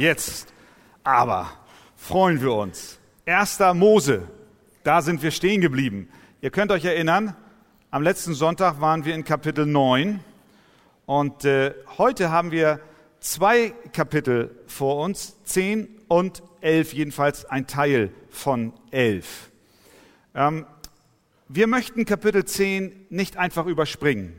Jetzt aber freuen wir uns. Erster Mose, da sind wir stehen geblieben. Ihr könnt euch erinnern, am letzten Sonntag waren wir in Kapitel 9 und äh, heute haben wir zwei Kapitel vor uns, 10 und 11, jedenfalls ein Teil von 11. Ähm, wir möchten Kapitel 10 nicht einfach überspringen.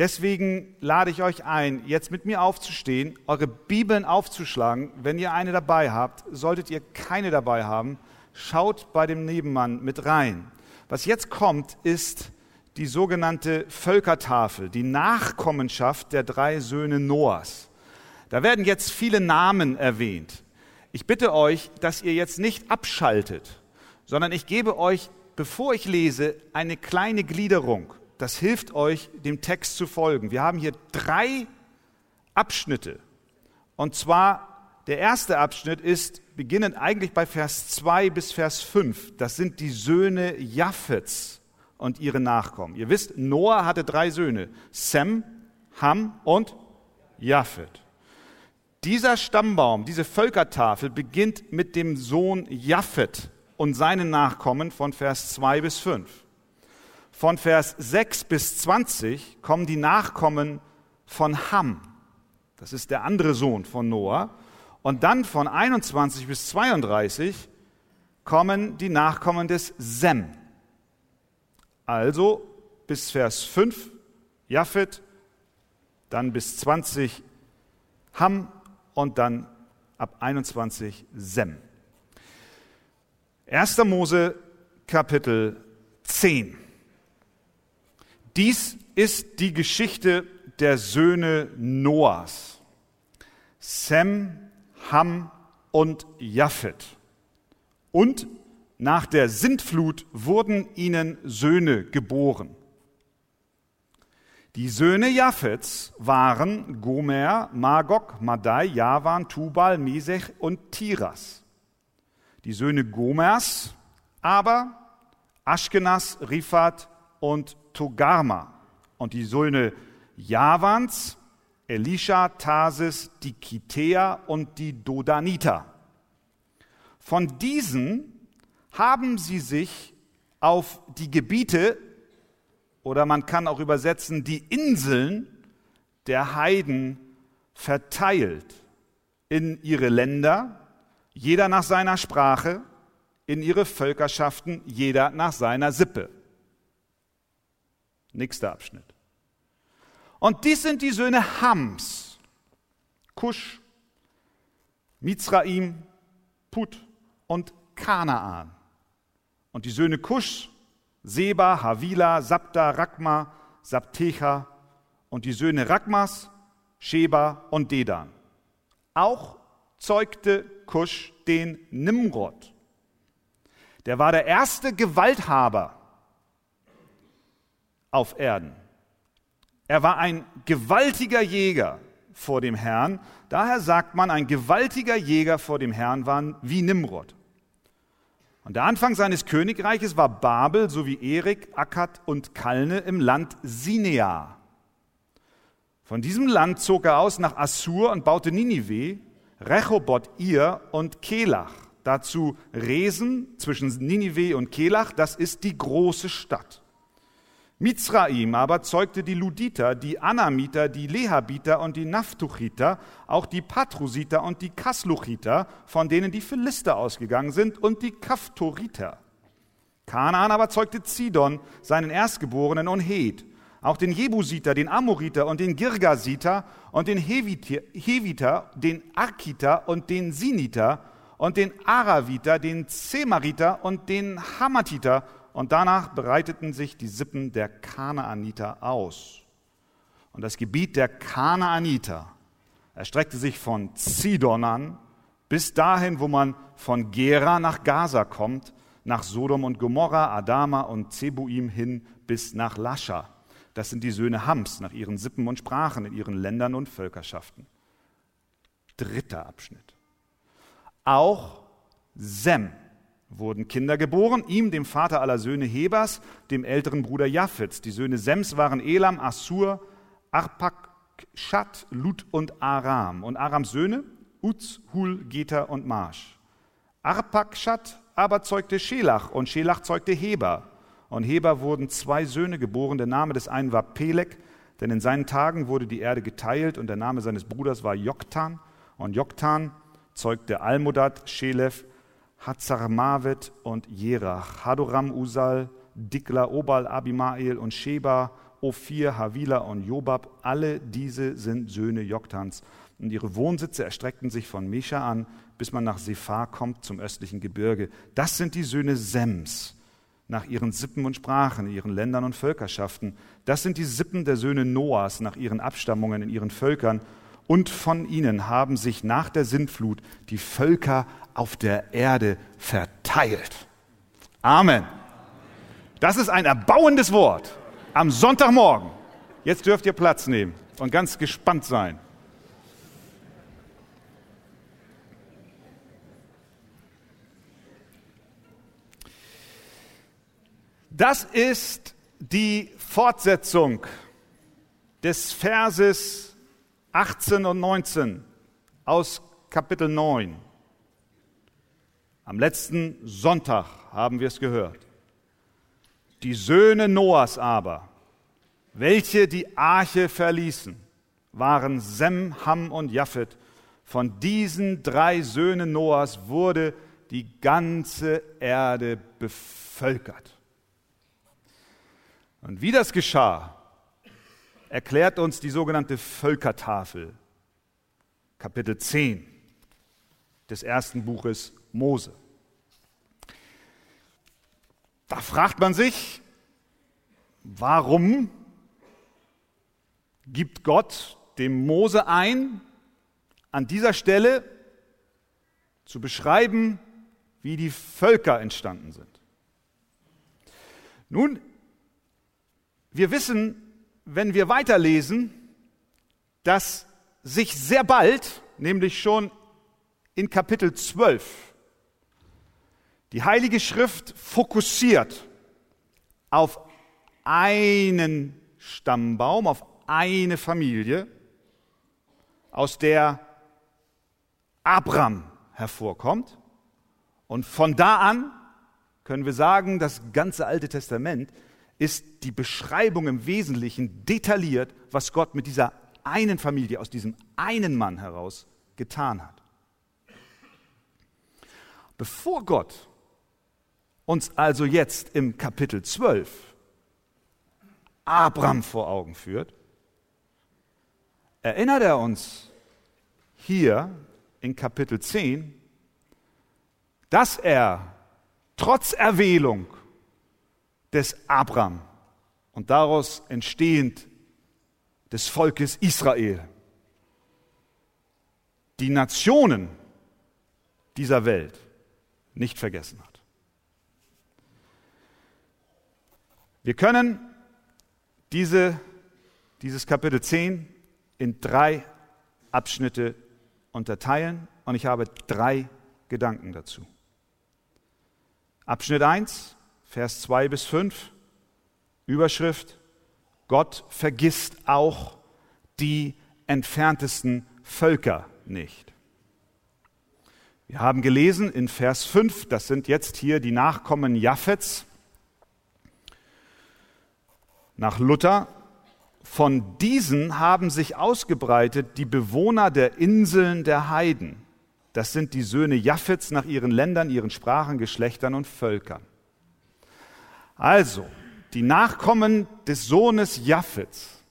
Deswegen lade ich euch ein, jetzt mit mir aufzustehen, eure Bibeln aufzuschlagen. Wenn ihr eine dabei habt, solltet ihr keine dabei haben, schaut bei dem Nebenmann mit rein. Was jetzt kommt, ist die sogenannte Völkertafel, die Nachkommenschaft der drei Söhne Noahs. Da werden jetzt viele Namen erwähnt. Ich bitte euch, dass ihr jetzt nicht abschaltet, sondern ich gebe euch, bevor ich lese, eine kleine Gliederung. Das hilft euch, dem Text zu folgen. Wir haben hier drei Abschnitte. Und zwar, der erste Abschnitt ist, beginnend eigentlich bei Vers 2 bis Vers 5. Das sind die Söhne Japhets und ihre Nachkommen. Ihr wisst, Noah hatte drei Söhne. Sem, Ham und Japhet. Dieser Stammbaum, diese Völkertafel beginnt mit dem Sohn Japhet und seinen Nachkommen von Vers 2 bis 5. Von Vers 6 bis 20 kommen die Nachkommen von Ham. Das ist der andere Sohn von Noah. Und dann von 21 bis 32 kommen die Nachkommen des Sem. Also bis Vers 5 Japhet, dann bis 20 Ham und dann ab 21 Sem. 1. Mose Kapitel 10. Dies ist die Geschichte der Söhne Noahs. Sem, Ham und Japhet. Und nach der Sintflut wurden ihnen Söhne geboren. Die Söhne Japhets waren Gomer, Magog, Madai, Javan, Tubal, Mesech und Tiras. Die Söhne Gomers aber Aschkenas, Rifat und Togarma und die Söhne Javans, Elisha, Tarsis, die Kitea und die Dodanita. Von diesen haben sie sich auf die Gebiete oder man kann auch übersetzen die Inseln der Heiden verteilt in ihre Länder, jeder nach seiner Sprache, in ihre Völkerschaften, jeder nach seiner Sippe. Nächster Abschnitt. Und dies sind die Söhne Hams, Kusch, Mizraim, Put und Kanaan. Und die Söhne Kusch, Seba, Havila, Sabta, Rakma, Sabtecha und die Söhne Rakmas, Sheba und Dedan. Auch zeugte Kusch den Nimrod. Der war der erste Gewalthaber auf Erden. Er war ein gewaltiger Jäger vor dem Herrn. Daher sagt man, ein gewaltiger Jäger vor dem Herrn war wie Nimrod. Und der Anfang seines Königreiches war Babel sowie Erik, Akkad und Kalne im Land Sinea. Von diesem Land zog er aus nach Assur und baute Ninive, Rechoboth Ir und Kelach. Dazu Resen zwischen Ninive und Kelach, das ist die große Stadt. Mizraim aber zeugte die Luditer, die Anamiter, die Lehabiter und die Naphtuchiter, auch die Patrusiter und die Kasluchiter, von denen die Philister ausgegangen sind, und die Kaftoriter. Kanaan aber zeugte Zidon, seinen Erstgeborenen, und Het, auch den Jebusiter, den Amoriter und den Girgasiter und den Heviter, den Arkiter und den Siniter und den Araviter, den Zemariter und den Hamatiter und danach breiteten sich die Sippen der Kanaaniter aus. Und das Gebiet der Kanaaniter erstreckte sich von Zidon an bis dahin, wo man von Gera nach Gaza kommt, nach Sodom und Gomorra, Adama und Zebuim hin bis nach Lascha. Das sind die Söhne Hams nach ihren Sippen und Sprachen in ihren Ländern und Völkerschaften. Dritter Abschnitt. Auch Sem wurden Kinder geboren, ihm, dem Vater aller Söhne Hebers, dem älteren Bruder Japhets. Die Söhne Sems waren Elam, Assur, Arpakshad, Lut und Aram. Und Arams Söhne, Uz, Hul, Geta und Marsch. Arpakschat aber zeugte Schelach und Schelach zeugte Heber. Und Heber wurden zwei Söhne geboren. Der Name des einen war Pelek, denn in seinen Tagen wurde die Erde geteilt und der Name seines Bruders war Joktan. Und Joktan zeugte Almodad, Schelef, Hazarmavet und Jerach, Hadoram, Usal, Dikla, Obal, Abimael und Sheba, Ophir, Havila und Jobab. Alle diese sind Söhne Joktans. Und ihre Wohnsitze erstreckten sich von Mesha an, bis man nach Sephar kommt, zum östlichen Gebirge. Das sind die Söhne Sems, nach ihren Sippen und Sprachen, ihren Ländern und Völkerschaften. Das sind die Sippen der Söhne Noahs, nach ihren Abstammungen, in ihren Völkern. Und von ihnen haben sich nach der Sintflut die Völker auf der Erde verteilt. Amen. Das ist ein erbauendes Wort am Sonntagmorgen. Jetzt dürft ihr Platz nehmen und ganz gespannt sein. Das ist die Fortsetzung des Verses 18 und 19 aus Kapitel 9. Am letzten Sonntag haben wir es gehört. Die Söhne Noahs aber, welche die Arche verließen, waren Sem, Ham und Japhet. Von diesen drei Söhnen Noahs wurde die ganze Erde bevölkert. Und wie das geschah, erklärt uns die sogenannte Völkertafel, Kapitel 10 des ersten Buches Mose. Da fragt man sich, warum gibt Gott dem Mose ein, an dieser Stelle zu beschreiben, wie die Völker entstanden sind. Nun, wir wissen, wenn wir weiterlesen, dass sich sehr bald, nämlich schon in Kapitel 12, die Heilige Schrift fokussiert auf einen Stammbaum, auf eine Familie, aus der Abraham hervorkommt. Und von da an können wir sagen, das ganze Alte Testament ist die Beschreibung im Wesentlichen detailliert, was Gott mit dieser einen Familie, aus diesem einen Mann heraus getan hat. Bevor Gott uns also jetzt im Kapitel 12 Abraham vor Augen führt, erinnert er uns hier in Kapitel 10, dass er trotz Erwählung des Abraham und daraus entstehend des Volkes Israel die Nationen dieser Welt nicht vergessen hat. Wir können diese, dieses Kapitel 10 in drei Abschnitte unterteilen und ich habe drei Gedanken dazu. Abschnitt 1, Vers 2 bis 5, Überschrift, Gott vergisst auch die entferntesten Völker nicht. Wir haben gelesen in Vers 5, das sind jetzt hier die Nachkommen Japhets, nach Luther, von diesen haben sich ausgebreitet die Bewohner der Inseln der Heiden. Das sind die Söhne Japhets nach ihren Ländern, ihren Sprachen, Geschlechtern und Völkern. Also, die Nachkommen des Sohnes Japhets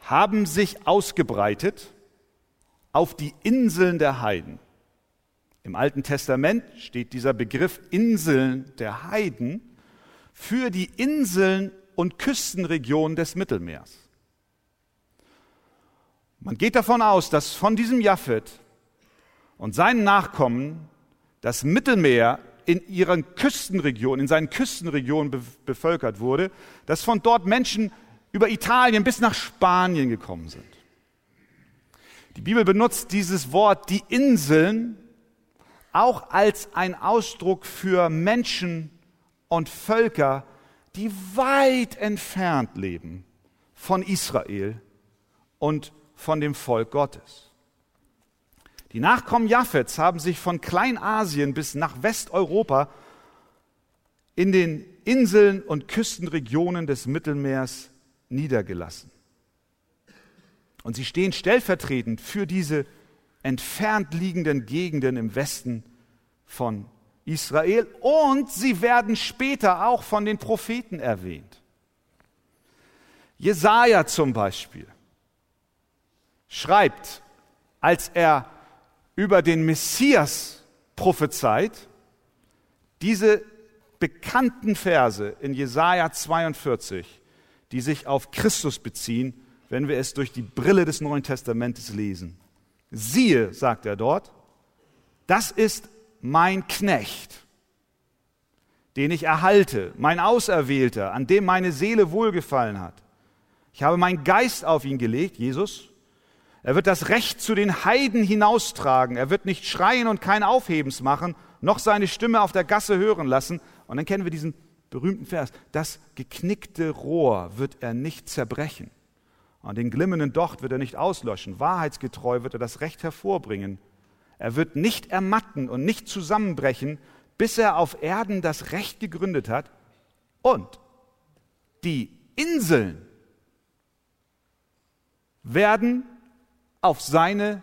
haben sich ausgebreitet auf die Inseln der Heiden. Im Alten Testament steht dieser Begriff Inseln der Heiden für die Inseln und Küstenregionen des Mittelmeers. Man geht davon aus, dass von diesem Japhet und seinen Nachkommen das Mittelmeer in ihren Küstenregionen, in seinen Küstenregionen be bevölkert wurde, dass von dort Menschen über Italien bis nach Spanien gekommen sind. Die Bibel benutzt dieses Wort, die Inseln, auch als ein Ausdruck für Menschen und Völker, die weit entfernt leben von Israel und von dem Volk Gottes. Die Nachkommen Japhets haben sich von Kleinasien bis nach Westeuropa in den Inseln und Küstenregionen des Mittelmeers niedergelassen. Und sie stehen stellvertretend für diese entfernt liegenden Gegenden im Westen von Israel und sie werden später auch von den Propheten erwähnt. Jesaja zum Beispiel schreibt, als er über den Messias prophezeit, diese bekannten Verse in Jesaja 42, die sich auf Christus beziehen, wenn wir es durch die Brille des Neuen Testamentes lesen. Siehe, sagt er dort, das ist mein Knecht, den ich erhalte, mein Auserwählter, an dem meine Seele wohlgefallen hat. Ich habe meinen Geist auf ihn gelegt, Jesus. Er wird das Recht zu den Heiden hinaustragen. Er wird nicht schreien und kein Aufhebens machen, noch seine Stimme auf der Gasse hören lassen. Und dann kennen wir diesen berühmten Vers. Das geknickte Rohr wird er nicht zerbrechen. Und den glimmenden Docht wird er nicht auslöschen. Wahrheitsgetreu wird er das Recht hervorbringen. Er wird nicht ermatten und nicht zusammenbrechen, bis er auf Erden das Recht gegründet hat. Und die Inseln werden auf seine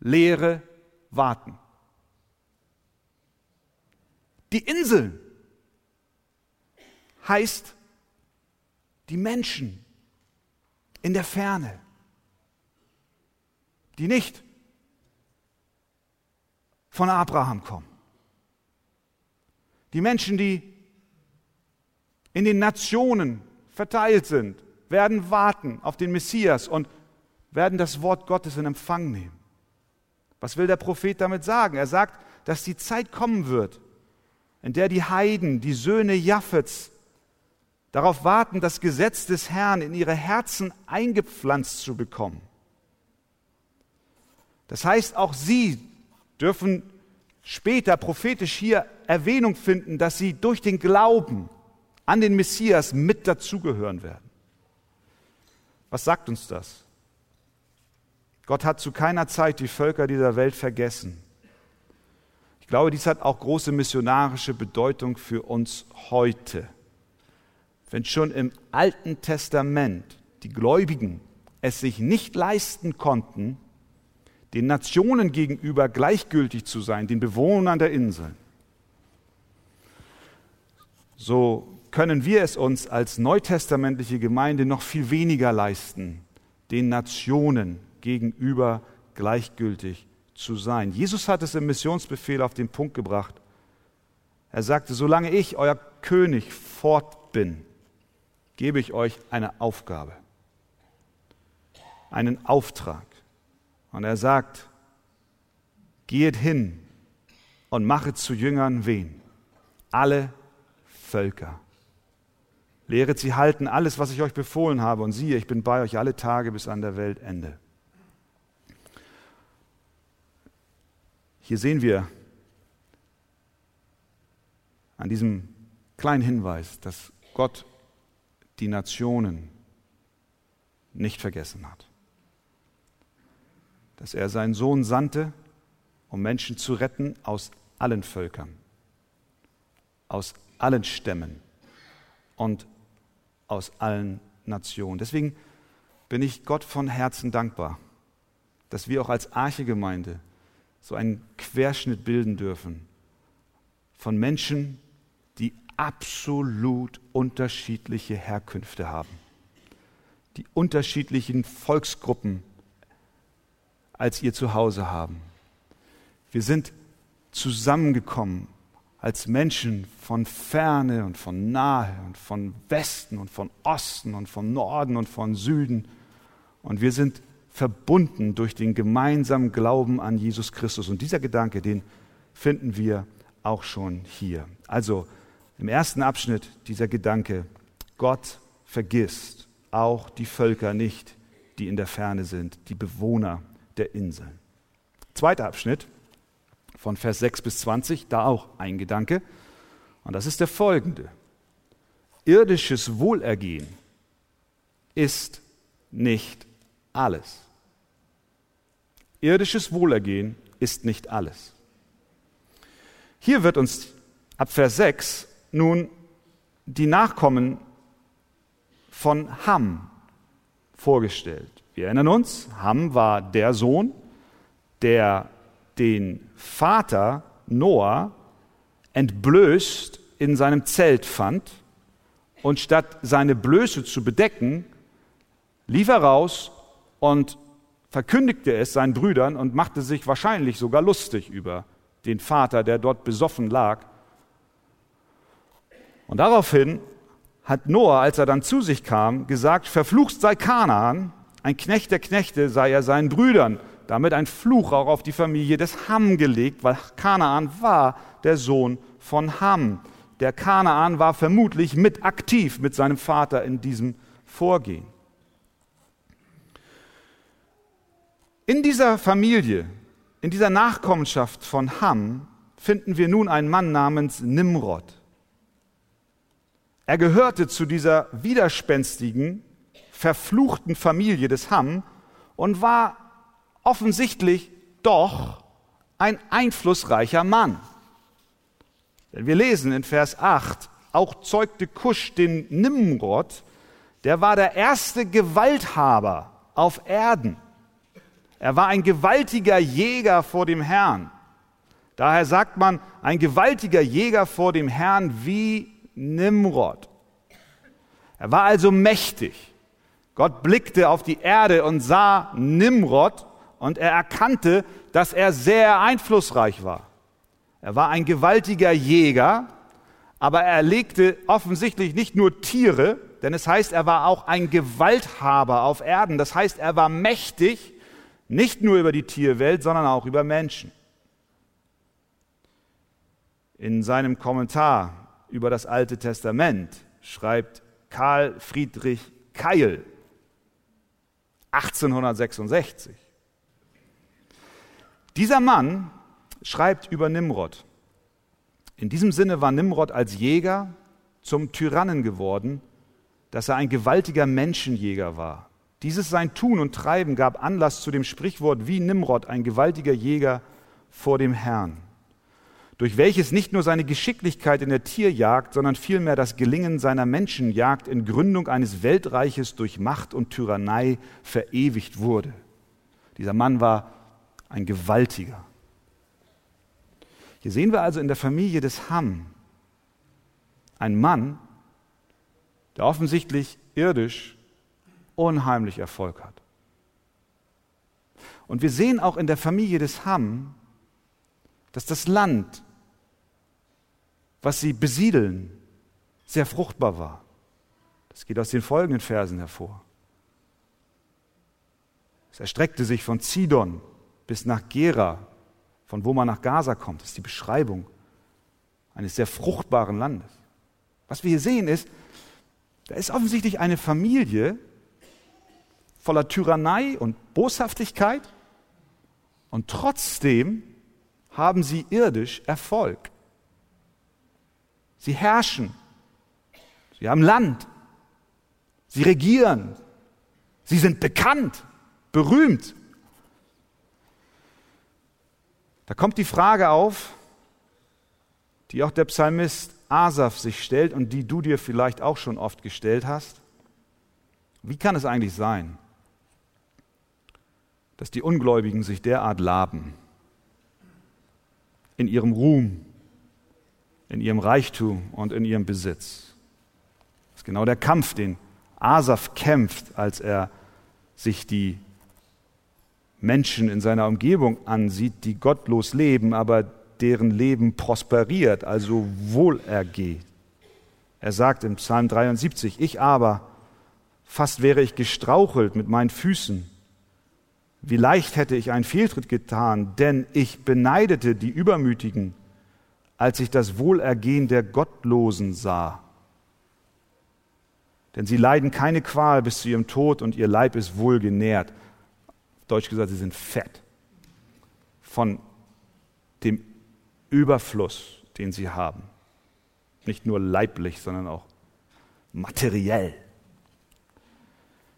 Lehre warten. Die Inseln heißt die Menschen in der Ferne, die nicht von Abraham kommen. Die Menschen, die in den Nationen verteilt sind, werden warten auf den Messias und werden das Wort Gottes in Empfang nehmen. Was will der Prophet damit sagen? Er sagt, dass die Zeit kommen wird, in der die Heiden, die Söhne Japhets, darauf warten, das Gesetz des Herrn in ihre Herzen eingepflanzt zu bekommen. Das heißt, auch sie dürfen später prophetisch hier Erwähnung finden, dass sie durch den Glauben an den Messias mit dazugehören werden. Was sagt uns das? Gott hat zu keiner Zeit die Völker dieser Welt vergessen. Ich glaube, dies hat auch große missionarische Bedeutung für uns heute. Wenn schon im Alten Testament die Gläubigen es sich nicht leisten konnten, den Nationen gegenüber gleichgültig zu sein, den Bewohnern der Inseln, so können wir es uns als neutestamentliche Gemeinde noch viel weniger leisten, den Nationen gegenüber gleichgültig zu sein. Jesus hat es im Missionsbefehl auf den Punkt gebracht. Er sagte, solange ich, euer König, fort bin, gebe ich euch eine Aufgabe, einen Auftrag. Und er sagt, geht hin und machet zu Jüngern wen? Alle Völker. Lehret sie halten alles, was ich euch befohlen habe, und siehe, ich bin bei euch alle Tage bis an der Weltende. Hier sehen wir an diesem kleinen Hinweis, dass Gott die Nationen nicht vergessen hat dass er seinen Sohn sandte, um Menschen zu retten aus allen Völkern, aus allen Stämmen und aus allen Nationen. Deswegen bin ich Gott von Herzen dankbar, dass wir auch als Archegemeinde so einen Querschnitt bilden dürfen von Menschen, die absolut unterschiedliche Herkünfte haben, die unterschiedlichen Volksgruppen als ihr Zuhause haben. Wir sind zusammengekommen als Menschen von ferne und von nahe und von Westen und von Osten und von Norden und von Süden. Und wir sind verbunden durch den gemeinsamen Glauben an Jesus Christus. Und dieser Gedanke, den finden wir auch schon hier. Also im ersten Abschnitt dieser Gedanke, Gott vergisst auch die Völker nicht, die in der Ferne sind, die Bewohner der Inseln. Zweiter Abschnitt von Vers 6 bis 20, da auch ein Gedanke. Und das ist der folgende. Irdisches Wohlergehen ist nicht alles. Irdisches Wohlergehen ist nicht alles. Hier wird uns ab Vers 6 nun die Nachkommen von Ham vorgestellt. Wir erinnern uns, Ham war der Sohn, der den Vater Noah entblößt in seinem Zelt fand und statt seine Blöße zu bedecken, lief er raus und verkündigte es seinen Brüdern und machte sich wahrscheinlich sogar lustig über den Vater, der dort besoffen lag. Und daraufhin hat Noah, als er dann zu sich kam, gesagt, verflucht sei Kanaan, ein Knecht der Knechte sei er seinen Brüdern. Damit ein Fluch auch auf die Familie des Ham gelegt, weil Kanaan war der Sohn von Ham. Der Kanaan war vermutlich mit aktiv mit seinem Vater in diesem Vorgehen. In dieser Familie, in dieser Nachkommenschaft von Ham finden wir nun einen Mann namens Nimrod. Er gehörte zu dieser widerspenstigen, verfluchten Familie des Ham und war offensichtlich doch ein einflussreicher Mann. Denn wir lesen in Vers 8, auch zeugte Kusch den Nimrod, der war der erste Gewalthaber auf Erden. Er war ein gewaltiger Jäger vor dem Herrn. Daher sagt man, ein gewaltiger Jäger vor dem Herrn wie Nimrod. Er war also mächtig. Gott blickte auf die Erde und sah Nimrod und er erkannte, dass er sehr einflussreich war. Er war ein gewaltiger Jäger, aber er legte offensichtlich nicht nur Tiere, denn es heißt, er war auch ein Gewalthaber auf Erden. Das heißt, er war mächtig nicht nur über die Tierwelt, sondern auch über Menschen. In seinem Kommentar über das Alte Testament schreibt Karl Friedrich Keil 1866. Dieser Mann schreibt über Nimrod. In diesem Sinne war Nimrod als Jäger zum Tyrannen geworden, dass er ein gewaltiger Menschenjäger war. Dieses sein Tun und Treiben gab Anlass zu dem Sprichwort wie Nimrod, ein gewaltiger Jäger vor dem Herrn, durch welches nicht nur seine Geschicklichkeit in der Tierjagd, sondern vielmehr das Gelingen seiner Menschenjagd in Gründung eines Weltreiches durch Macht und Tyrannei verewigt wurde. Dieser Mann war ein Gewaltiger. Hier sehen wir also in der Familie des Ham einen Mann, der offensichtlich irdisch unheimlich Erfolg hat. Und wir sehen auch in der Familie des Ham, dass das Land, was sie besiedeln, sehr fruchtbar war. Das geht aus den folgenden Versen hervor. Es erstreckte sich von Zidon bis nach Gera, von wo man nach Gaza kommt. Das ist die Beschreibung eines sehr fruchtbaren Landes. Was wir hier sehen ist, da ist offensichtlich eine Familie, voller Tyrannei und Boshaftigkeit und trotzdem haben sie irdisch Erfolg. Sie herrschen, sie haben Land, sie regieren, sie sind bekannt, berühmt. Da kommt die Frage auf, die auch der Psalmist Asaf sich stellt und die du dir vielleicht auch schon oft gestellt hast. Wie kann es eigentlich sein, dass die Ungläubigen sich derart laben in ihrem Ruhm, in ihrem Reichtum und in ihrem Besitz. Das ist genau der Kampf, den Asaf kämpft, als er sich die Menschen in seiner Umgebung ansieht, die gottlos leben, aber deren Leben prosperiert, also wohlergeht. Er sagt im Psalm 73, ich aber, fast wäre ich gestrauchelt mit meinen Füßen, wie leicht hätte ich einen Fehltritt getan, denn ich beneidete die Übermütigen, als ich das Wohlergehen der Gottlosen sah. Denn sie leiden keine Qual bis zu ihrem Tod und ihr Leib ist wohl genährt. Deutsch gesagt, sie sind fett von dem Überfluss, den sie haben. Nicht nur leiblich, sondern auch materiell.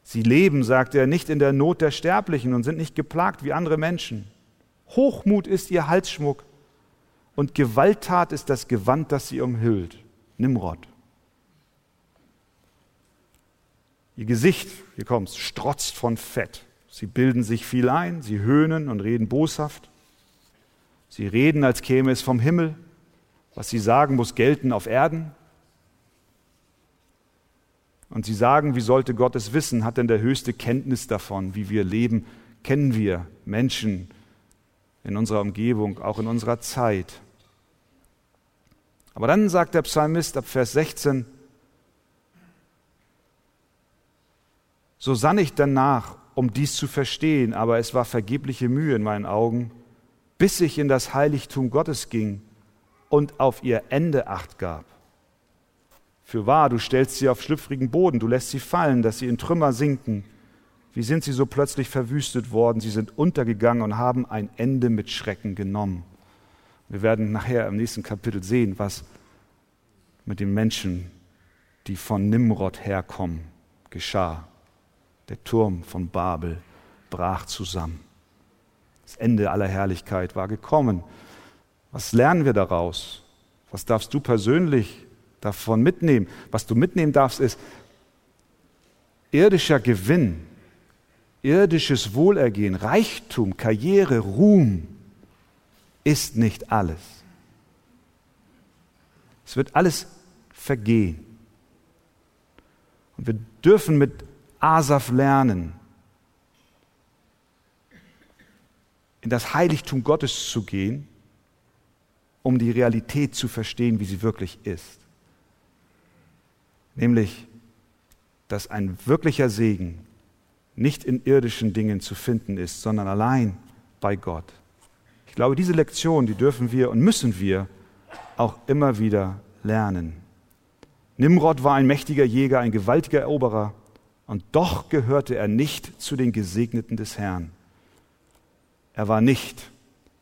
Sie leben, sagt er, nicht in der Not der Sterblichen und sind nicht geplagt wie andere Menschen. Hochmut ist ihr Halsschmuck und Gewalttat ist das Gewand, das sie umhüllt. Nimrod. Ihr Gesicht, hier kommt's, strotzt von Fett. Sie bilden sich viel ein, sie höhnen und reden boshaft. Sie reden, als käme es vom Himmel. Was sie sagen, muss gelten auf Erden. Und sie sagen, wie sollte Gott es wissen? Hat denn der höchste Kenntnis davon, wie wir leben? Kennen wir Menschen in unserer Umgebung, auch in unserer Zeit? Aber dann sagt der Psalmist ab Vers 16, so sann ich danach, um dies zu verstehen, aber es war vergebliche Mühe in meinen Augen, bis ich in das Heiligtum Gottes ging und auf ihr Ende acht gab. Für wahr, du stellst sie auf schlüpfrigen Boden, du lässt sie fallen, dass sie in Trümmer sinken. Wie sind sie so plötzlich verwüstet worden? Sie sind untergegangen und haben ein Ende mit Schrecken genommen. Wir werden nachher im nächsten Kapitel sehen, was mit den Menschen, die von Nimrod herkommen, geschah. Der Turm von Babel brach zusammen. Das Ende aller Herrlichkeit war gekommen. Was lernen wir daraus? Was darfst du persönlich davon mitnehmen? Was du mitnehmen darfst, ist irdischer Gewinn, irdisches Wohlergehen, Reichtum, Karriere, Ruhm ist nicht alles. Es wird alles vergehen. Und wir dürfen mit Asaf lernen, in das Heiligtum Gottes zu gehen, um die Realität zu verstehen, wie sie wirklich ist. Nämlich, dass ein wirklicher Segen nicht in irdischen Dingen zu finden ist, sondern allein bei Gott. Ich glaube, diese Lektion, die dürfen wir und müssen wir auch immer wieder lernen. Nimrod war ein mächtiger Jäger, ein gewaltiger Eroberer, und doch gehörte er nicht zu den Gesegneten des Herrn. Er war nicht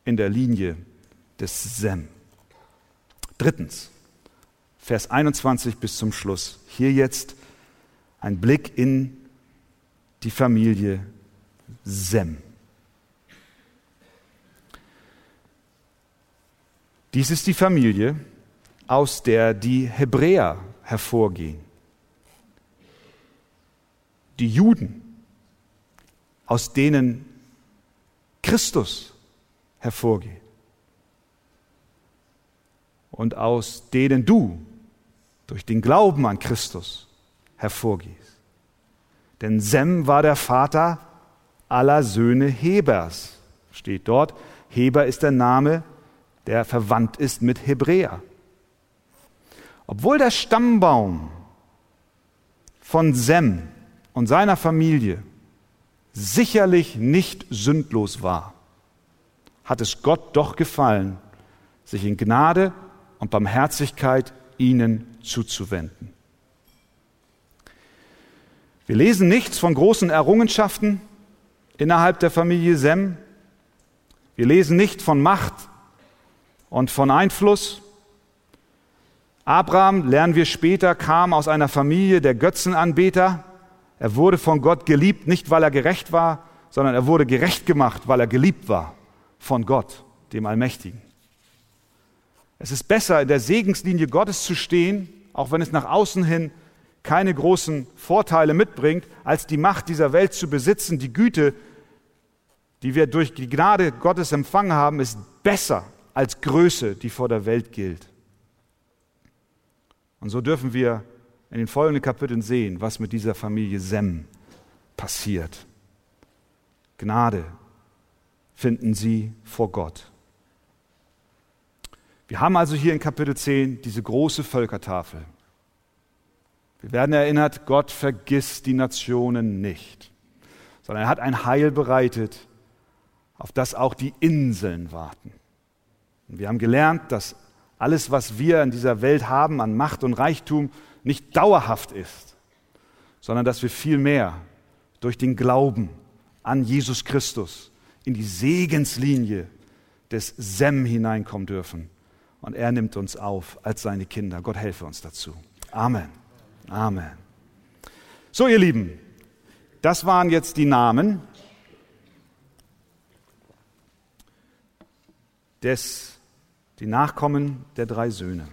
in der Linie des Sem. Drittens, Vers 21 bis zum Schluss. Hier jetzt ein Blick in die Familie Sem. Dies ist die Familie, aus der die Hebräer hervorgehen die Juden, aus denen Christus hervorgeht und aus denen du durch den Glauben an Christus hervorgehst. Denn Sem war der Vater aller Söhne Hebers, steht dort. Heber ist der Name, der verwandt ist mit Hebräer. Obwohl der Stammbaum von Sem und seiner Familie sicherlich nicht sündlos war, hat es Gott doch gefallen, sich in Gnade und Barmherzigkeit ihnen zuzuwenden. Wir lesen nichts von großen Errungenschaften innerhalb der Familie Sem. Wir lesen nicht von Macht und von Einfluss. Abraham, lernen wir später, kam aus einer Familie der Götzenanbeter. Er wurde von Gott geliebt, nicht weil er gerecht war, sondern er wurde gerecht gemacht, weil er geliebt war von Gott, dem Allmächtigen. Es ist besser, in der Segenslinie Gottes zu stehen, auch wenn es nach außen hin keine großen Vorteile mitbringt, als die Macht dieser Welt zu besitzen. Die Güte, die wir durch die Gnade Gottes empfangen haben, ist besser als Größe, die vor der Welt gilt. Und so dürfen wir in den folgenden Kapiteln sehen, was mit dieser Familie Sem passiert. Gnade finden sie vor Gott. Wir haben also hier in Kapitel 10 diese große Völkertafel. Wir werden erinnert, Gott vergisst die Nationen nicht, sondern er hat ein Heil bereitet, auf das auch die Inseln warten. Und wir haben gelernt, dass alles, was wir in dieser Welt haben an Macht und Reichtum, nicht dauerhaft ist, sondern dass wir vielmehr durch den Glauben an Jesus Christus in die Segenslinie des Sem hineinkommen dürfen. Und er nimmt uns auf als seine Kinder. Gott helfe uns dazu. Amen. Amen. So, ihr Lieben, das waren jetzt die Namen des, die Nachkommen der drei Söhne.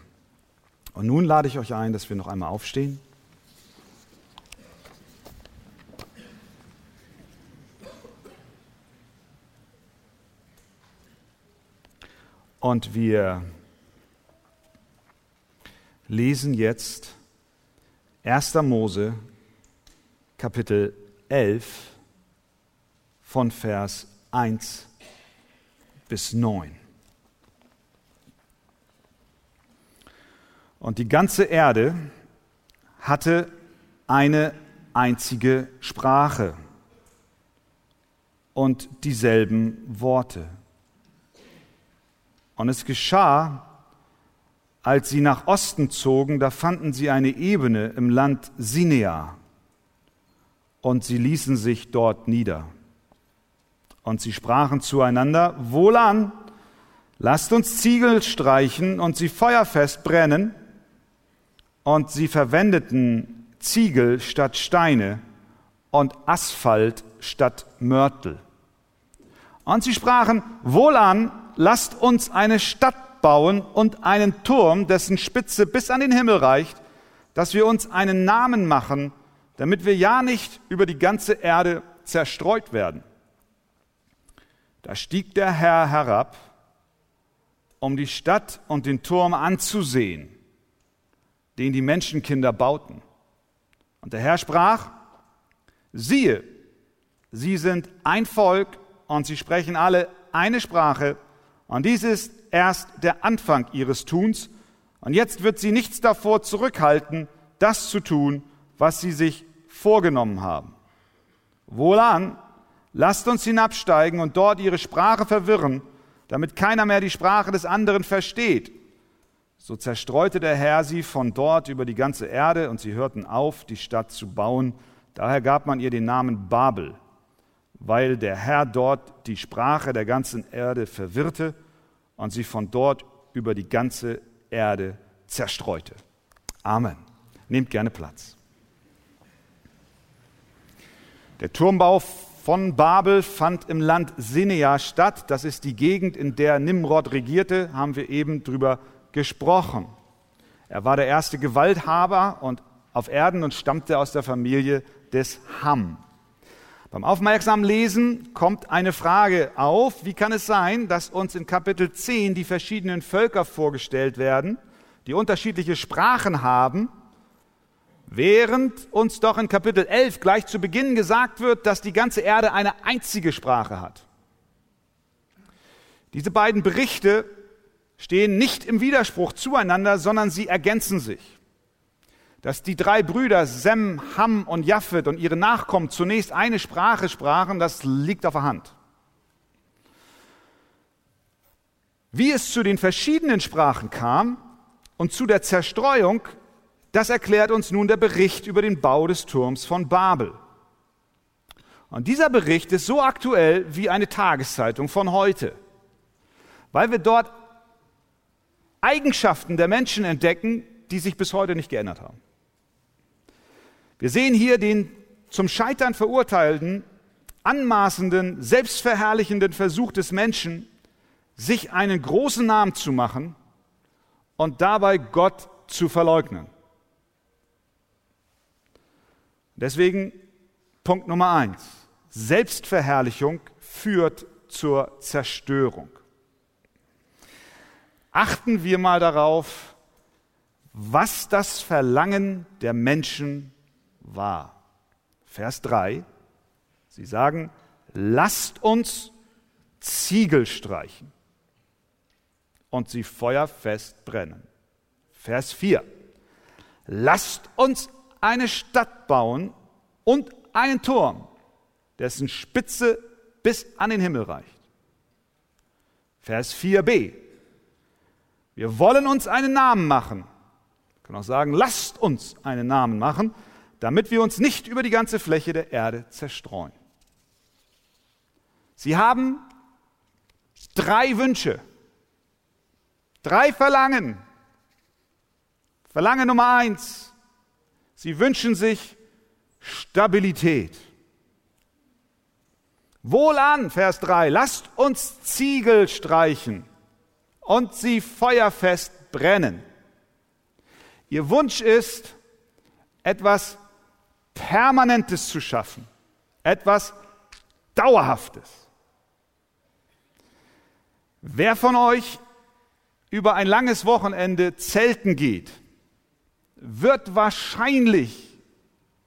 Und nun lade ich euch ein, dass wir noch einmal aufstehen. Und wir lesen jetzt 1. Mose Kapitel 11 von Vers 1 bis 9. Und die ganze Erde hatte eine einzige Sprache und dieselben Worte. Und es geschah, als sie nach Osten zogen, da fanden sie eine Ebene im Land Sinea und sie ließen sich dort nieder. Und sie sprachen zueinander, wohlan, lasst uns Ziegel streichen und sie feuerfest brennen. Und sie verwendeten Ziegel statt Steine und Asphalt statt Mörtel. Und sie sprachen, wohlan, lasst uns eine Stadt bauen und einen Turm, dessen Spitze bis an den Himmel reicht, dass wir uns einen Namen machen, damit wir ja nicht über die ganze Erde zerstreut werden. Da stieg der Herr herab, um die Stadt und den Turm anzusehen, den die Menschenkinder bauten. Und der Herr sprach, siehe, sie sind ein Volk und sie sprechen alle eine Sprache und dies ist erst der Anfang ihres Tuns. Und jetzt wird sie nichts davor zurückhalten, das zu tun, was sie sich vorgenommen haben. Wohlan, lasst uns hinabsteigen und dort ihre Sprache verwirren, damit keiner mehr die Sprache des anderen versteht. So zerstreute der Herr sie von dort über die ganze Erde und sie hörten auf, die Stadt zu bauen. Daher gab man ihr den Namen Babel weil der Herr dort die Sprache der ganzen Erde verwirrte und sie von dort über die ganze Erde zerstreute. Amen. Nehmt gerne Platz. Der Turmbau von Babel fand im Land Sinea statt. Das ist die Gegend, in der Nimrod regierte, haben wir eben drüber gesprochen. Er war der erste Gewalthaber und auf Erden und stammte aus der Familie des Ham. Beim aufmerksamen Lesen kommt eine Frage auf, wie kann es sein, dass uns in Kapitel 10 die verschiedenen Völker vorgestellt werden, die unterschiedliche Sprachen haben, während uns doch in Kapitel 11 gleich zu Beginn gesagt wird, dass die ganze Erde eine einzige Sprache hat. Diese beiden Berichte stehen nicht im Widerspruch zueinander, sondern sie ergänzen sich dass die drei Brüder Sem, Ham und Japhet und ihre Nachkommen zunächst eine Sprache sprachen, das liegt auf der Hand. Wie es zu den verschiedenen Sprachen kam und zu der Zerstreuung, das erklärt uns nun der Bericht über den Bau des Turms von Babel. Und dieser Bericht ist so aktuell wie eine Tageszeitung von heute, weil wir dort Eigenschaften der Menschen entdecken, die sich bis heute nicht geändert haben. Wir sehen hier den zum Scheitern verurteilten, anmaßenden, selbstverherrlichenden Versuch des Menschen, sich einen großen Namen zu machen und dabei Gott zu verleugnen. Deswegen Punkt Nummer eins. Selbstverherrlichung führt zur Zerstörung. Achten wir mal darauf, was das Verlangen der Menschen war. Vers 3, sie sagen, lasst uns Ziegel streichen und sie feuerfest brennen. Vers 4, lasst uns eine Stadt bauen und einen Turm, dessen Spitze bis an den Himmel reicht. Vers 4b, wir wollen uns einen Namen machen. Ich kann auch sagen, lasst uns einen Namen machen, damit wir uns nicht über die ganze Fläche der Erde zerstreuen. Sie haben drei Wünsche, drei Verlangen. Verlangen Nummer eins, sie wünschen sich Stabilität. Wohlan, Vers 3, lasst uns Ziegel streichen und sie feuerfest brennen. Ihr Wunsch ist, etwas Permanentes zu schaffen, etwas Dauerhaftes. Wer von euch über ein langes Wochenende zelten geht, wird wahrscheinlich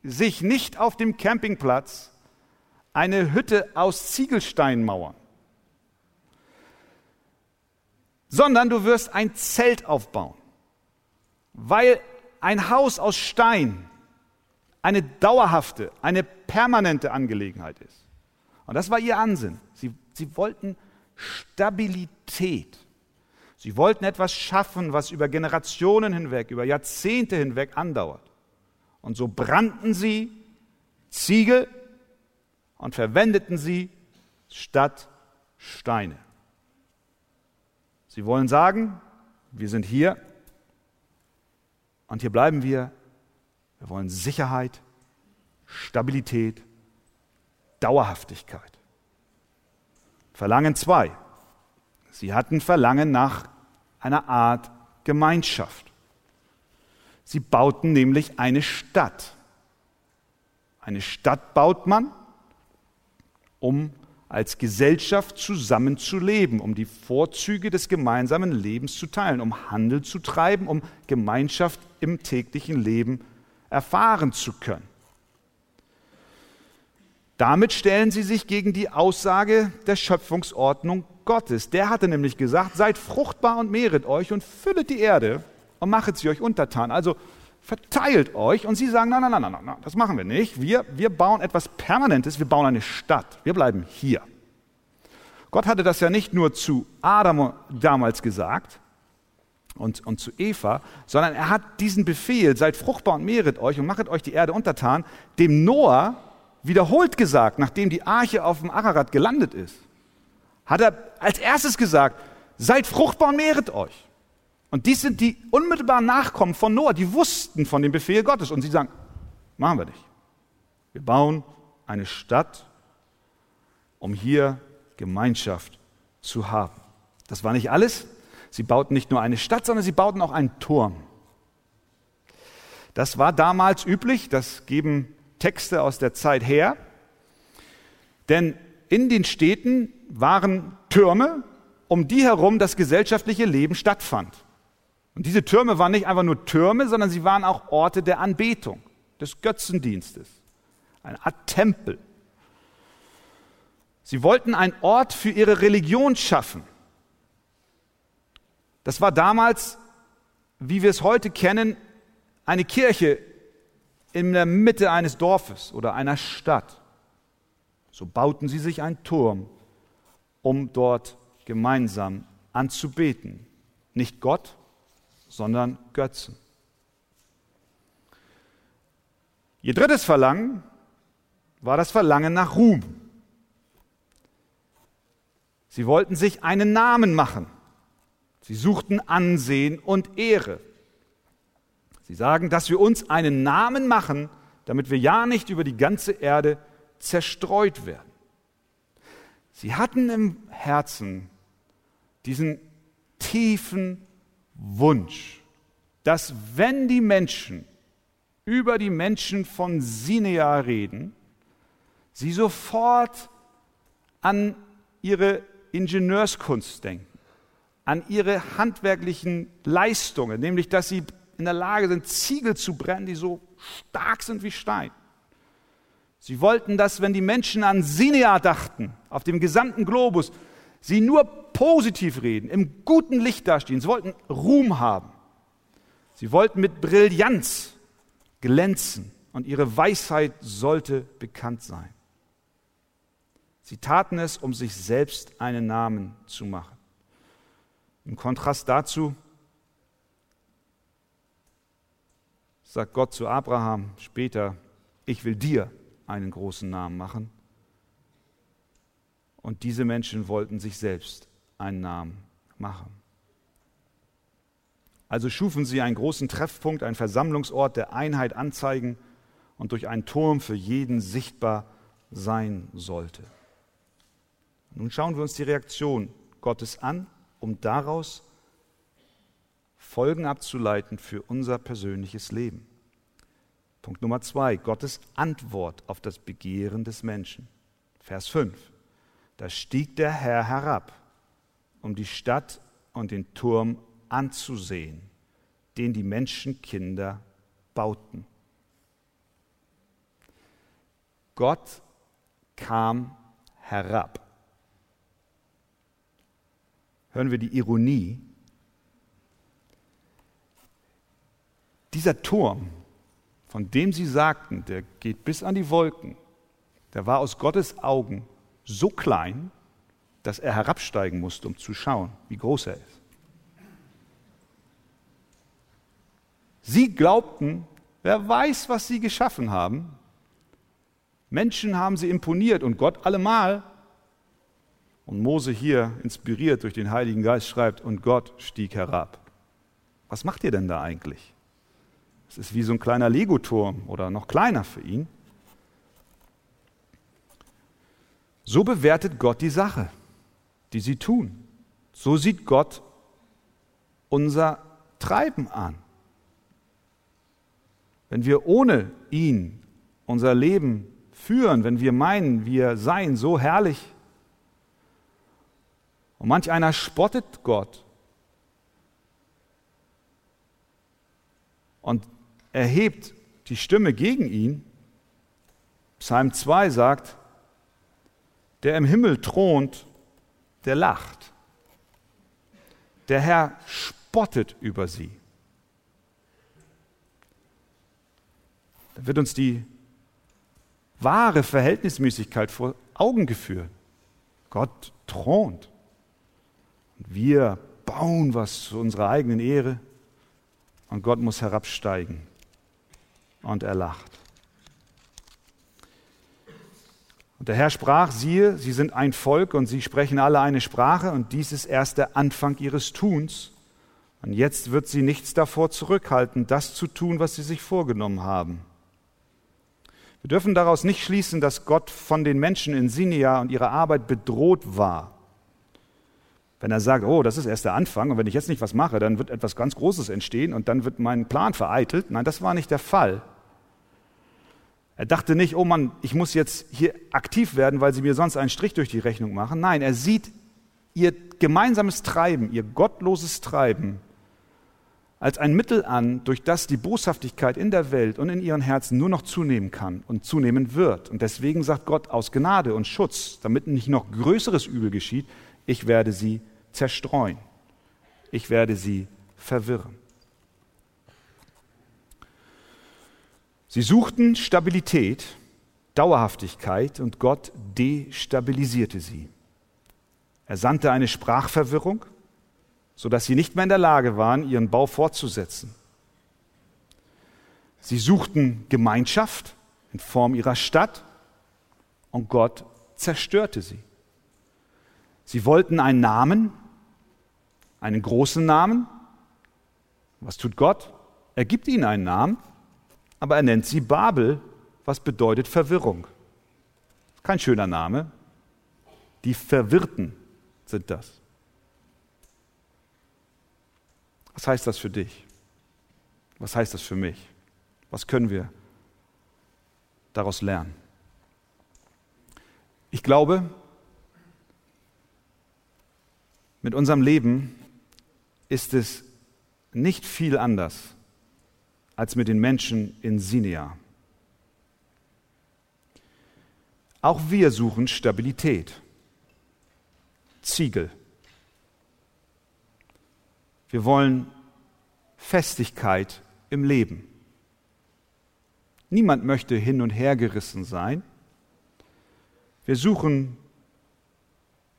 sich nicht auf dem Campingplatz eine Hütte aus Ziegelstein mauern, sondern du wirst ein Zelt aufbauen, weil ein Haus aus Stein eine dauerhafte, eine permanente Angelegenheit ist. Und das war ihr Ansinn. Sie, sie wollten Stabilität. Sie wollten etwas schaffen, was über Generationen hinweg, über Jahrzehnte hinweg andauert. Und so brannten sie Ziegel und verwendeten sie statt Steine. Sie wollen sagen, wir sind hier und hier bleiben wir. Wir wollen Sicherheit, Stabilität, Dauerhaftigkeit. Verlangen zwei. Sie hatten Verlangen nach einer Art Gemeinschaft. Sie bauten nämlich eine Stadt. Eine Stadt baut man, um als Gesellschaft zusammenzuleben, um die Vorzüge des gemeinsamen Lebens zu teilen, um Handel zu treiben, um Gemeinschaft im täglichen Leben erfahren zu können. Damit stellen sie sich gegen die Aussage der Schöpfungsordnung Gottes. Der hatte nämlich gesagt, seid fruchtbar und mehret euch und füllet die Erde und machet sie euch untertan. Also verteilt euch und sie sagen, nein, nein, nein, nein, nein, das machen wir nicht. Wir, wir bauen etwas Permanentes, wir bauen eine Stadt. Wir bleiben hier. Gott hatte das ja nicht nur zu Adam damals gesagt und, und zu Eva, sondern er hat diesen Befehl, seid fruchtbar und mehret euch und machet euch die Erde untertan, dem Noah wiederholt gesagt, nachdem die Arche auf dem Ararat gelandet ist hat er als erstes gesagt, seid fruchtbar und mehret euch. Und dies sind die unmittelbaren Nachkommen von Noah, die wussten von dem Befehl Gottes. Und sie sagen, machen wir nicht. Wir bauen eine Stadt, um hier Gemeinschaft zu haben. Das war nicht alles. Sie bauten nicht nur eine Stadt, sondern sie bauten auch einen Turm. Das war damals üblich, das geben Texte aus der Zeit her. Denn in den Städten waren Türme, um die herum das gesellschaftliche Leben stattfand. Und diese Türme waren nicht einfach nur Türme, sondern sie waren auch Orte der Anbetung, des Götzendienstes, eine Art Tempel. Sie wollten einen Ort für ihre Religion schaffen. Das war damals, wie wir es heute kennen, eine Kirche in der Mitte eines Dorfes oder einer Stadt. So bauten sie sich einen Turm, um dort gemeinsam anzubeten. Nicht Gott, sondern Götzen. Ihr drittes Verlangen war das Verlangen nach Ruhm. Sie wollten sich einen Namen machen. Sie suchten Ansehen und Ehre. Sie sagen, dass wir uns einen Namen machen, damit wir ja nicht über die ganze Erde zerstreut werden. Sie hatten im Herzen diesen tiefen Wunsch, dass wenn die Menschen über die Menschen von Sinea reden, sie sofort an ihre Ingenieurskunst denken, an ihre handwerklichen Leistungen, nämlich dass sie in der Lage sind, Ziegel zu brennen, die so stark sind wie Stein. Sie wollten, dass wenn die Menschen an Sinea dachten, auf dem gesamten Globus, sie nur positiv reden, im guten Licht dastehen. Sie wollten Ruhm haben. Sie wollten mit Brillanz glänzen und ihre Weisheit sollte bekannt sein. Sie taten es, um sich selbst einen Namen zu machen. Im Kontrast dazu sagt Gott zu Abraham später, ich will dir einen großen Namen machen. Und diese Menschen wollten sich selbst einen Namen machen. Also schufen sie einen großen Treffpunkt, einen Versammlungsort der Einheit anzeigen und durch einen Turm für jeden sichtbar sein sollte. Nun schauen wir uns die Reaktion Gottes an, um daraus Folgen abzuleiten für unser persönliches Leben. Punkt Nummer zwei, Gottes Antwort auf das Begehren des Menschen. Vers 5. Da stieg der Herr herab, um die Stadt und den Turm anzusehen, den die Menschenkinder bauten. Gott kam herab. Hören wir die Ironie. Dieser Turm, von dem sie sagten, der geht bis an die Wolken, der war aus Gottes Augen so klein, dass er herabsteigen musste, um zu schauen, wie groß er ist. Sie glaubten, wer weiß, was sie geschaffen haben. Menschen haben sie imponiert und Gott allemal. Und Mose hier, inspiriert durch den Heiligen Geist, schreibt, und Gott stieg herab. Was macht ihr denn da eigentlich? Es ist wie so ein kleiner Legoturm oder noch kleiner für ihn. So bewertet Gott die Sache, die sie tun. So sieht Gott unser Treiben an. Wenn wir ohne ihn unser Leben führen, wenn wir meinen, wir seien so herrlich, und manch einer spottet Gott und erhebt die Stimme gegen ihn. Psalm 2 sagt, der im Himmel thront, der lacht. Der Herr spottet über sie. Da wird uns die wahre Verhältnismäßigkeit vor Augen geführt. Gott thront. Und wir bauen was zu unserer eigenen Ehre und Gott muss herabsteigen. Und er lacht. Und der Herr sprach, siehe, sie sind ein Volk und sie sprechen alle eine Sprache und dies ist erst der Anfang ihres Tuns. Und jetzt wird sie nichts davor zurückhalten, das zu tun, was sie sich vorgenommen haben. Wir dürfen daraus nicht schließen, dass Gott von den Menschen in Sinia und ihrer Arbeit bedroht war. Wenn er sagt, oh, das ist erst der Anfang und wenn ich jetzt nicht was mache, dann wird etwas ganz Großes entstehen und dann wird mein Plan vereitelt. Nein, das war nicht der Fall. Er dachte nicht, oh Mann, ich muss jetzt hier aktiv werden, weil sie mir sonst einen Strich durch die Rechnung machen. Nein, er sieht ihr gemeinsames Treiben, ihr gottloses Treiben als ein Mittel an, durch das die Boshaftigkeit in der Welt und in ihren Herzen nur noch zunehmen kann und zunehmen wird. Und deswegen sagt Gott aus Gnade und Schutz, damit nicht noch größeres Übel geschieht, ich werde sie zerstreuen. Ich werde sie verwirren. Sie suchten Stabilität, Dauerhaftigkeit und Gott destabilisierte sie. Er sandte eine Sprachverwirrung, sodass sie nicht mehr in der Lage waren, ihren Bau fortzusetzen. Sie suchten Gemeinschaft in Form ihrer Stadt und Gott zerstörte sie. Sie wollten einen Namen, einen großen Namen. Was tut Gott? Er gibt ihnen einen Namen aber er nennt sie Babel, was bedeutet Verwirrung. Kein schöner Name. Die Verwirrten sind das. Was heißt das für dich? Was heißt das für mich? Was können wir daraus lernen? Ich glaube, mit unserem Leben ist es nicht viel anders als mit den Menschen in Sinea. Auch wir suchen Stabilität, Ziegel. Wir wollen Festigkeit im Leben. Niemand möchte hin und her gerissen sein. Wir suchen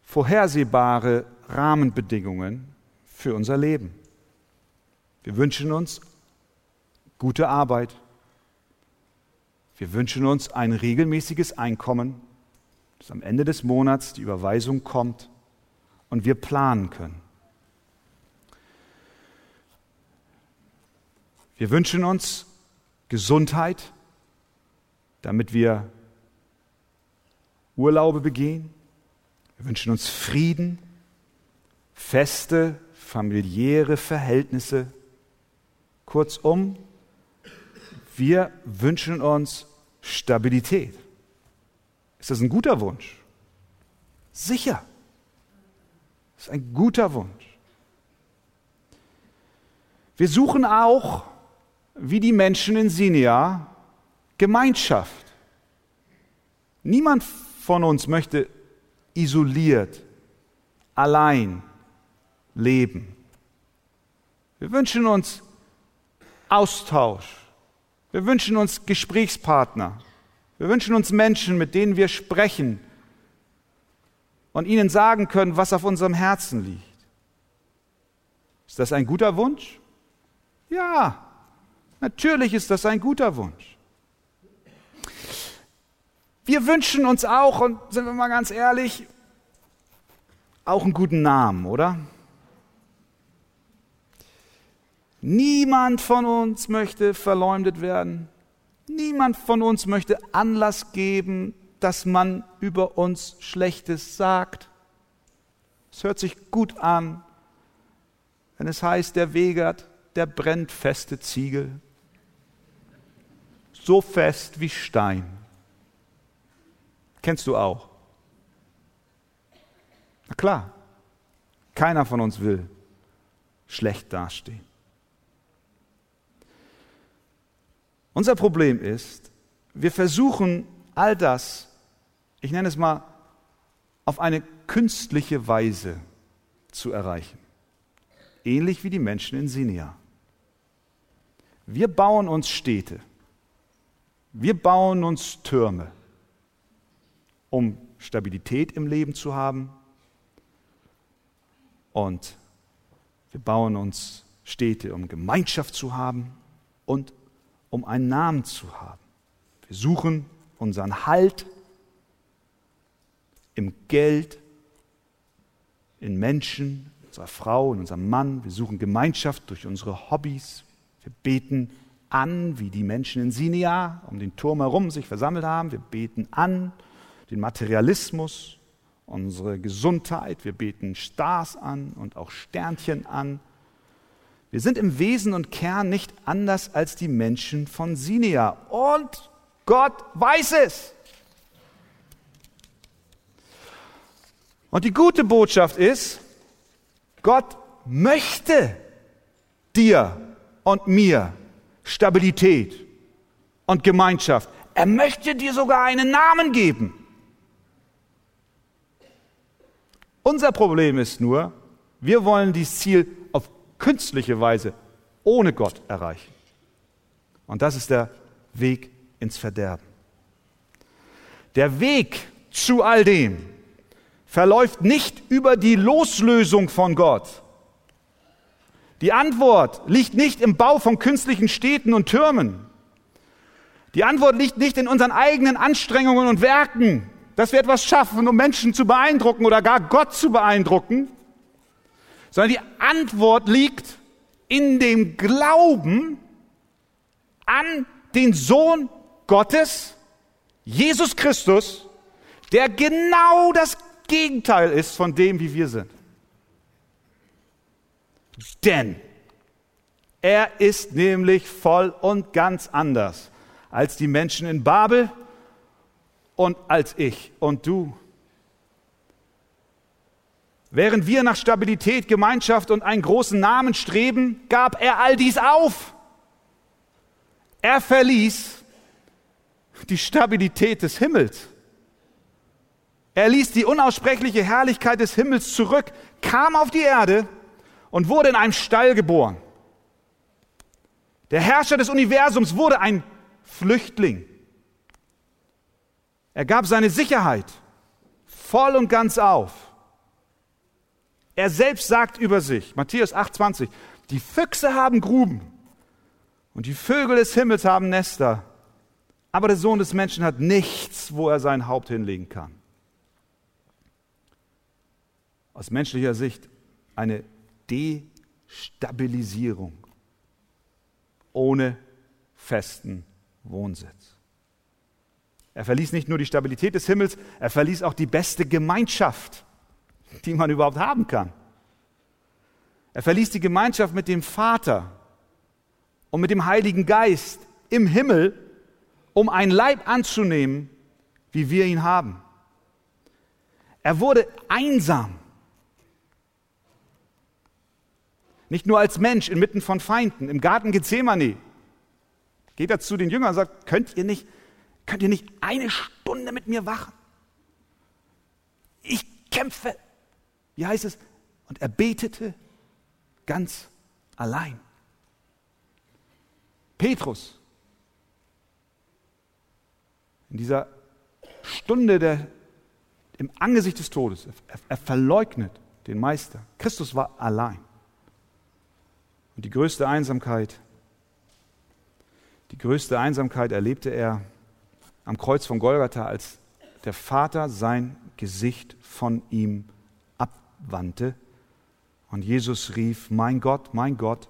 vorhersehbare Rahmenbedingungen für unser Leben. Wir wünschen uns gute Arbeit. Wir wünschen uns ein regelmäßiges Einkommen, dass am Ende des Monats die Überweisung kommt und wir planen können. Wir wünschen uns Gesundheit, damit wir Urlaube begehen. Wir wünschen uns Frieden, feste, familiäre Verhältnisse Kurzum, wir wünschen uns Stabilität. Ist das ein guter Wunsch? Sicher. Das ist ein guter Wunsch. Wir suchen auch, wie die Menschen in Sinia, Gemeinschaft. Niemand von uns möchte isoliert, allein leben. Wir wünschen uns Austausch. Wir wünschen uns Gesprächspartner. Wir wünschen uns Menschen, mit denen wir sprechen und ihnen sagen können, was auf unserem Herzen liegt. Ist das ein guter Wunsch? Ja, natürlich ist das ein guter Wunsch. Wir wünschen uns auch, und sind wir mal ganz ehrlich, auch einen guten Namen, oder? Niemand von uns möchte verleumdet werden. Niemand von uns möchte Anlass geben, dass man über uns Schlechtes sagt. Es hört sich gut an, wenn es heißt, der Wegert, der brennt feste Ziegel. So fest wie Stein. Kennst du auch? Na klar, keiner von uns will schlecht dastehen. Unser Problem ist, wir versuchen all das, ich nenne es mal, auf eine künstliche Weise zu erreichen. Ähnlich wie die Menschen in Sinia. Wir bauen uns Städte. Wir bauen uns Türme, um Stabilität im Leben zu haben. Und wir bauen uns Städte, um Gemeinschaft zu haben und um einen Namen zu haben. Wir suchen unseren Halt im Geld, in Menschen, unserer Frau, in unserem Mann. Wir suchen Gemeinschaft durch unsere Hobbys. Wir beten an, wie die Menschen in Sinia um den Turm herum sich versammelt haben. Wir beten an den Materialismus, unsere Gesundheit. Wir beten Stars an und auch Sternchen an. Wir sind im Wesen und Kern nicht anders als die Menschen von Sinea. Und Gott weiß es. Und die gute Botschaft ist, Gott möchte dir und mir Stabilität und Gemeinschaft. Er möchte dir sogar einen Namen geben. Unser Problem ist nur, wir wollen dieses Ziel auf künstliche Weise ohne Gott erreichen. Und das ist der Weg ins Verderben. Der Weg zu all dem verläuft nicht über die Loslösung von Gott. Die Antwort liegt nicht im Bau von künstlichen Städten und Türmen. Die Antwort liegt nicht in unseren eigenen Anstrengungen und Werken, dass wir etwas schaffen, um Menschen zu beeindrucken oder gar Gott zu beeindrucken, sondern die Antwort liegt in dem Glauben an den Sohn Gottes, Jesus Christus, der genau das Gegenteil ist von dem, wie wir sind. Denn er ist nämlich voll und ganz anders als die Menschen in Babel und als ich und du Während wir nach Stabilität, Gemeinschaft und einen großen Namen streben, gab er all dies auf. Er verließ die Stabilität des Himmels. Er ließ die unaussprechliche Herrlichkeit des Himmels zurück, kam auf die Erde und wurde in einem Stall geboren. Der Herrscher des Universums wurde ein Flüchtling. Er gab seine Sicherheit voll und ganz auf. Er selbst sagt über sich, Matthäus 8,20, die Füchse haben Gruben und die Vögel des Himmels haben Nester, aber der Sohn des Menschen hat nichts, wo er sein Haupt hinlegen kann. Aus menschlicher Sicht eine Destabilisierung ohne festen Wohnsitz. Er verließ nicht nur die Stabilität des Himmels, er verließ auch die beste Gemeinschaft die man überhaupt haben kann. Er verließ die Gemeinschaft mit dem Vater und mit dem Heiligen Geist im Himmel, um einen Leib anzunehmen, wie wir ihn haben. Er wurde einsam. Nicht nur als Mensch inmitten von Feinden, im Garten Gethsemane. Geht er zu den Jüngern und sagt, könnt ihr nicht, könnt ihr nicht eine Stunde mit mir wachen? Ich kämpfe. Wie heißt es? Und er betete ganz allein. Petrus, in dieser Stunde der, im Angesicht des Todes, er, er verleugnet den Meister. Christus war allein. Und die größte Einsamkeit, die größte Einsamkeit erlebte er am Kreuz von Golgatha, als der Vater sein Gesicht von ihm abwandte und Jesus rief, mein Gott, mein Gott,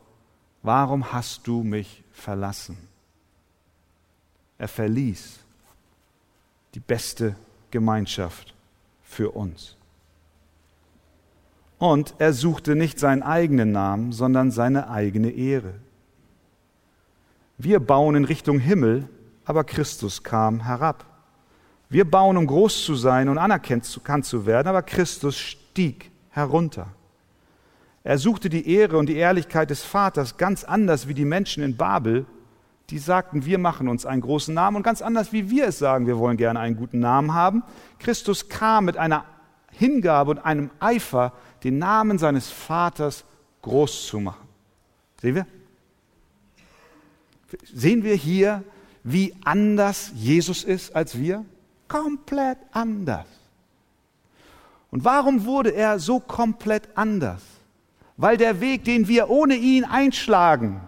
warum hast du mich verlassen? Er verließ die beste Gemeinschaft für uns. Und er suchte nicht seinen eigenen Namen, sondern seine eigene Ehre. Wir bauen in Richtung Himmel, aber Christus kam herab. Wir bauen, um groß zu sein und anerkannt zu werden, aber Christus stieg herunter. Er suchte die Ehre und die Ehrlichkeit des Vaters ganz anders wie die Menschen in Babel, die sagten, wir machen uns einen großen Namen und ganz anders wie wir es sagen, wir wollen gerne einen guten Namen haben. Christus kam mit einer Hingabe und einem Eifer, den Namen seines Vaters groß zu machen. Sehen wir? Sehen wir hier, wie anders Jesus ist als wir? Komplett anders. Und warum wurde er so komplett anders? weil der Weg, den wir ohne ihn einschlagen,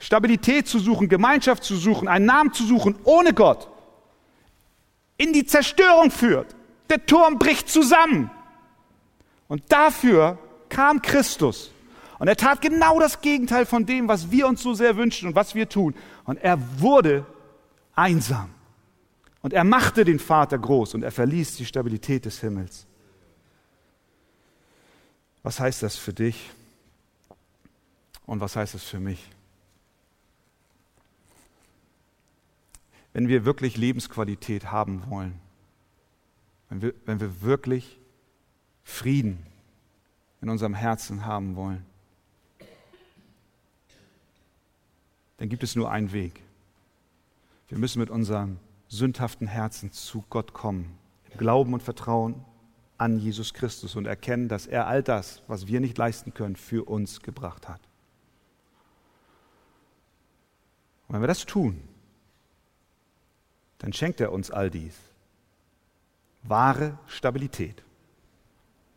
Stabilität zu suchen, Gemeinschaft zu suchen, einen Namen zu suchen, ohne Gott, in die Zerstörung führt. Der Turm bricht zusammen. Und dafür kam Christus. Und er tat genau das Gegenteil von dem, was wir uns so sehr wünschen und was wir tun. Und er wurde einsam. Und er machte den Vater groß und er verließ die Stabilität des Himmels. Was heißt das für dich? Und was heißt das für mich? Wenn wir wirklich Lebensqualität haben wollen, wenn wir, wenn wir wirklich Frieden in unserem Herzen haben wollen, dann gibt es nur einen Weg. Wir müssen mit unserem sündhaften Herzen zu Gott kommen, im Glauben und Vertrauen an Jesus Christus und erkennen, dass er all das, was wir nicht leisten können, für uns gebracht hat. Und wenn wir das tun, dann schenkt er uns all dies. Wahre Stabilität,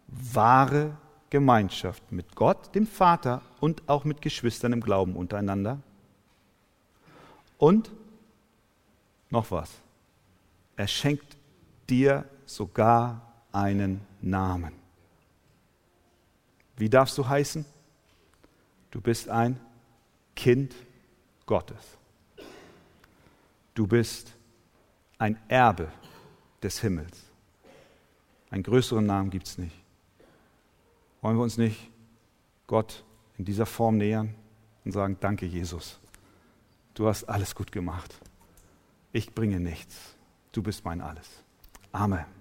wahre Gemeinschaft mit Gott, dem Vater und auch mit Geschwistern im Glauben untereinander. Und noch was, er schenkt dir sogar einen Namen. Wie darfst du heißen? Du bist ein Kind Gottes. Du bist ein Erbe des Himmels. Einen größeren Namen gibt es nicht. Wollen wir uns nicht Gott in dieser Form nähern und sagen, danke Jesus, du hast alles gut gemacht. Ich bringe nichts. Du bist mein alles. Amen.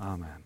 Amen.